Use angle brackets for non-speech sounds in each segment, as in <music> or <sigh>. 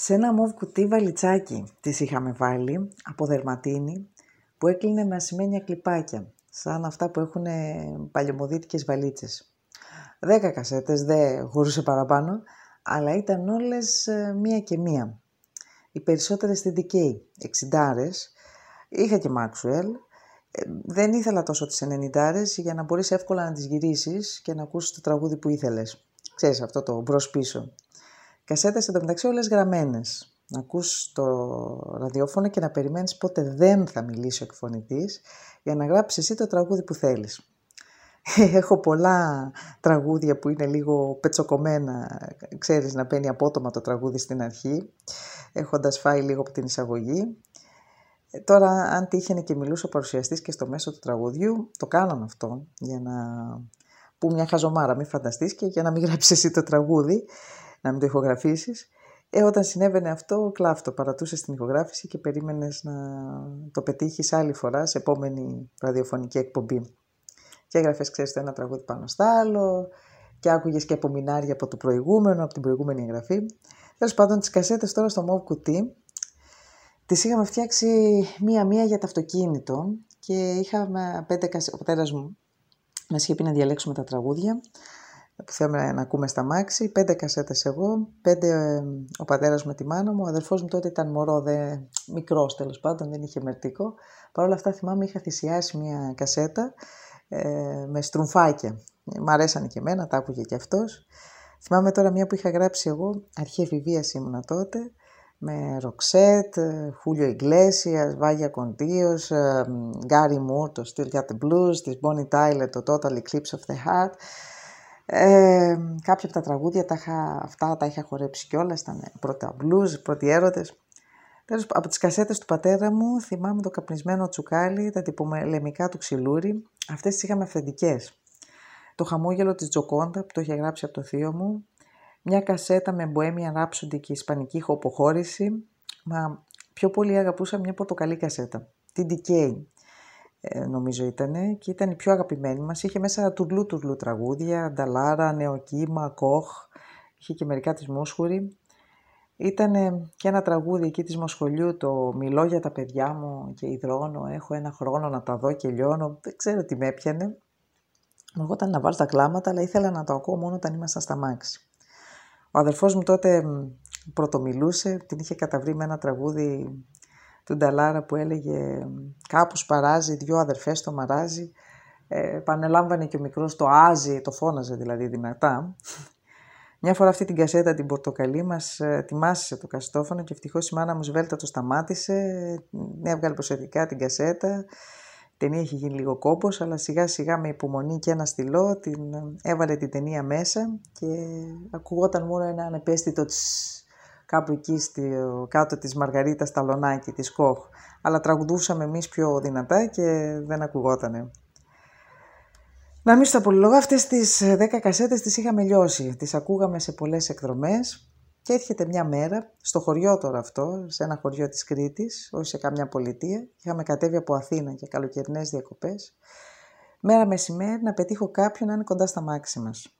Σε ένα μοβ κουτί βαλιτσάκι τις είχαμε βάλει από δερματίνη που έκλεινε με ασημένια κλιπάκια, σαν αυτά που έχουν παλιωμοδίτικες βαλίτσες. Δέκα κασέτες, δεν χωρούσε παραπάνω, αλλά ήταν όλες ε, μία και μία. Οι περισσότερες στην DK, 60 είχα και Maxwell, ε, δεν ήθελα τόσο τις 90 για να μπορείς εύκολα να τις γυρίσεις και να ακούσεις το τραγούδι που ήθελες. Ξέρεις αυτό το μπρος πίσω. Κασέτες εντωμεταξύ όλες γραμμένες. Να ακούς το ραδιόφωνο και να περιμένεις πότε δεν θα μιλήσει ο εκφωνητής για να γράψεις εσύ το τραγούδι που θέλεις. <laughs> Έχω πολλά τραγούδια που είναι λίγο πετσοκομμένα, ξέρεις να παίρνει απότομα το τραγούδι στην αρχή, έχοντας φάει λίγο από την εισαγωγή. Ε, τώρα, αν τύχαινε και μιλούσε ο παρουσιαστής και στο μέσο του τραγουδιού, το κάναμε αυτό για να που μια χαζομάρα, μην φανταστείς και για να μην γράψεις εσύ το τραγούδι να μην το ηχογραφήσεις. Ε, όταν συνέβαινε αυτό, κλάφτο, παρατούσε την ηχογράφηση και περίμενες να το πετύχεις άλλη φορά σε επόμενη ραδιοφωνική εκπομπή. Και έγραφες, ξέρεις, το ένα τραγούδι πάνω στο άλλο, και άκουγες και απομεινάρια από το προηγούμενο, από την προηγούμενη εγγραφή. Τέλος πάντων, τις κασέτες τώρα στο μοβ κουτί, τις είχαμε φτιάξει μία-μία για το αυτοκίνητο και είχαμε πέντε κασέτε. Ο πατέρας μου μας είχε πει να διαλέξουμε τα τραγούδια που θέλουμε να ακούμε στα μάξι, πέντε κασέτες εγώ, πέντε ε, ο πατέρας με τη μάνα μου, ο αδερφός μου τότε ήταν μωρό, δε, μικρός τέλος πάντων, δεν είχε μερτικό. Παρ' όλα αυτά θυμάμαι είχα θυσιάσει μια κασέτα ε, με στρουμφάκια. Μ' αρέσανε και εμένα, τα άκουγε και αυτός. Θυμάμαι τώρα μια που είχα γράψει εγώ, αρχή εφηβείας ήμουνα τότε, με Ροξέτ, Χούλιο Ιγκλέσιας, Βάγια Κοντίος, Γκάρι Μουρ, το Still Got the Blues, της Bonnie Tyler, το Total Eclipse of the Heart. Ε, κάποια από τα τραγούδια τα είχα, αυτά τα είχα χορέψει κιόλας, ήταν πρώτα blues, πρώτοι έρωτες. Τέλος, από τις κασέτες του πατέρα μου θυμάμαι το καπνισμένο τσουκάλι, τα τυπομελεμικά του ξυλούρι. Αυτές τις είχαμε αυθεντικές. Το χαμόγελο της Τζοκόντα που το είχε γράψει από το θείο μου. Μια κασέτα με Bohemian Rhapsody και ισπανική χοποχώρηση. Μα πιο πολύ αγαπούσα μια πορτοκαλί κασέτα. Την Decay ε, νομίζω ήταν και ήταν η πιο αγαπημένη μας. Είχε μέσα τουρλού τουρλού τραγούδια, Νταλάρα, Νεοκύμα, Κοχ, είχε και μερικά της Μόσχουρη. Ήταν και ένα τραγούδι εκεί της Μοσχολιού, το «Μιλώ για τα παιδιά μου και υδρώνω, έχω ένα χρόνο να τα δω και λιώνω». Δεν ξέρω τι με έπιανε. Εγώ ήταν να βάλω τα κλάματα, αλλά ήθελα να το ακούω μόνο όταν ήμασταν στα μάξι. Ο αδερφός μου τότε πρωτομιλούσε, την είχε καταβρει με ένα τραγούδι του Νταλάρα που έλεγε κάπου παράζει, δυο αδερφές το μαράζει. Ε, πανελάμβανε και ο μικρός το άζει, το φώναζε δηλαδή δυνατά. Μια φορά αυτή την κασέτα την πορτοκαλί μας ε, τιμάσισε το καστόφωνο και ευτυχώς η μάνα μου σβέλτα το σταμάτησε, ναι, έβγαλε προσεκτικά την κασέτα, η ταινία είχε γίνει λίγο κόμπος, αλλά σιγά σιγά με υπομονή και ένα στυλό την έβαλε την ταινία μέσα και ακουγόταν μόνο ένα ανεπαίσθητο της κάπου εκεί στη, κάτω της Μαργαρίτας Ταλονάκη, της Κοχ. Αλλά τραγουδούσαμε εμείς πιο δυνατά και δεν ακουγότανε. Να μην στο απολυλογώ, αυτές τις 10 κασέτες τις είχαμε λιώσει. Τις ακούγαμε σε πολλές εκδρομές και έρχεται μια μέρα, στο χωριό τώρα αυτό, σε ένα χωριό της Κρήτης, όχι σε καμιά πολιτεία. Είχαμε κατέβει από Αθήνα για καλοκαιρινές διακοπές. Μέρα μεσημέρι να πετύχω κάποιον να είναι κοντά στα μάξι μας.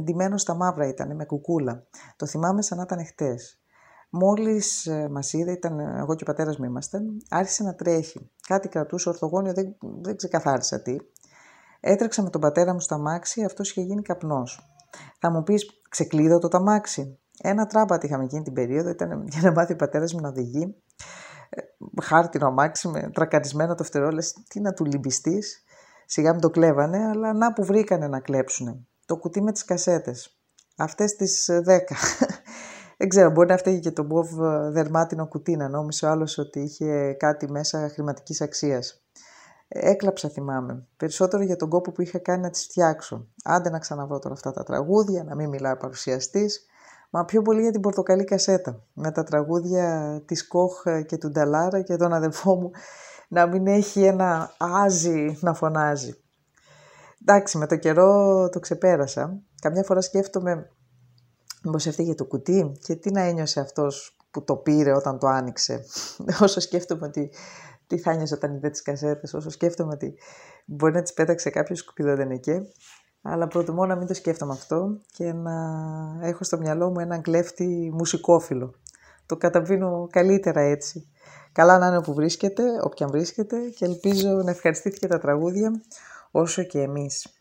Ντυμένος στα μαύρα ήταν, με κουκούλα. Το θυμάμαι σαν να ήταν χτες. Μόλις ε, μας είδε, ήταν εγώ και ο πατέρας μου ήμασταν, άρχισε να τρέχει. Κάτι κρατούσε ορθογόνιο, δεν, δεν ξεκαθάρισα τι. Έτρεξα με τον πατέρα μου στα μάξι, αυτός είχε γίνει καπνός. Θα μου πεις, ξεκλείδω το ταμάξι. Ένα τράμπατ είχαμε εκείνη την περίοδο, ήταν για να μάθει ο πατέρας μου να οδηγεί. Ε, χάρτινο αμάξι με τρακαρισμένο το φτερό, λες, τι να του λυμπιστείς. Σιγά μην το κλέβανε, αλλά να που βρήκανε να κλέψουνε. Το κουτί με τις κασέτες. Αυτές τις 10. <laughs> Δεν ξέρω, μπορεί να φταίει και το μποβ δερμάτινο κουτί, να νόμισε ο άλλος ότι είχε κάτι μέσα χρηματικής αξίας. Έκλαψα θυμάμαι, περισσότερο για τον κόπο που είχα κάνει να τις φτιάξω. Άντε να ξαναβρω τώρα αυτά τα τραγούδια, να μην μιλάει παρουσιαστής, μα πιο πολύ για την πορτοκαλί κασέτα, με τα τραγούδια της Κοχ και του Νταλάρα και τον αδελφό μου να μην έχει ένα άζι να φωνάζει. Εντάξει, με το καιρό το ξεπέρασα. Καμιά φορά σκέφτομαι Μήπως έφταιγε το κουτί; Και τι να ένιωσε αυτός που το πήρε όταν το άνοιξε; <laughs> Όσο σκέφτομαι ότι τι θα ένιωσε όταν είδε τις κασέτες, όσο σκέφτομαι ότι μπορεί να τις πέταξε κάποιος σκουπιδοδενεκέ. Αλλά προτιμώ να μην το σκέφτομαι αυτό και να έχω στο μυαλό μου έναν κλέφτη μουσικόφιλο. το καταβίνω καλύτερα έτσι. Καλά να είναι όπου βρίσκεται, όποια βρίσκεται και ελπίζω να ευχαριστήθηκε τα τραγούδια όσο και εμείς.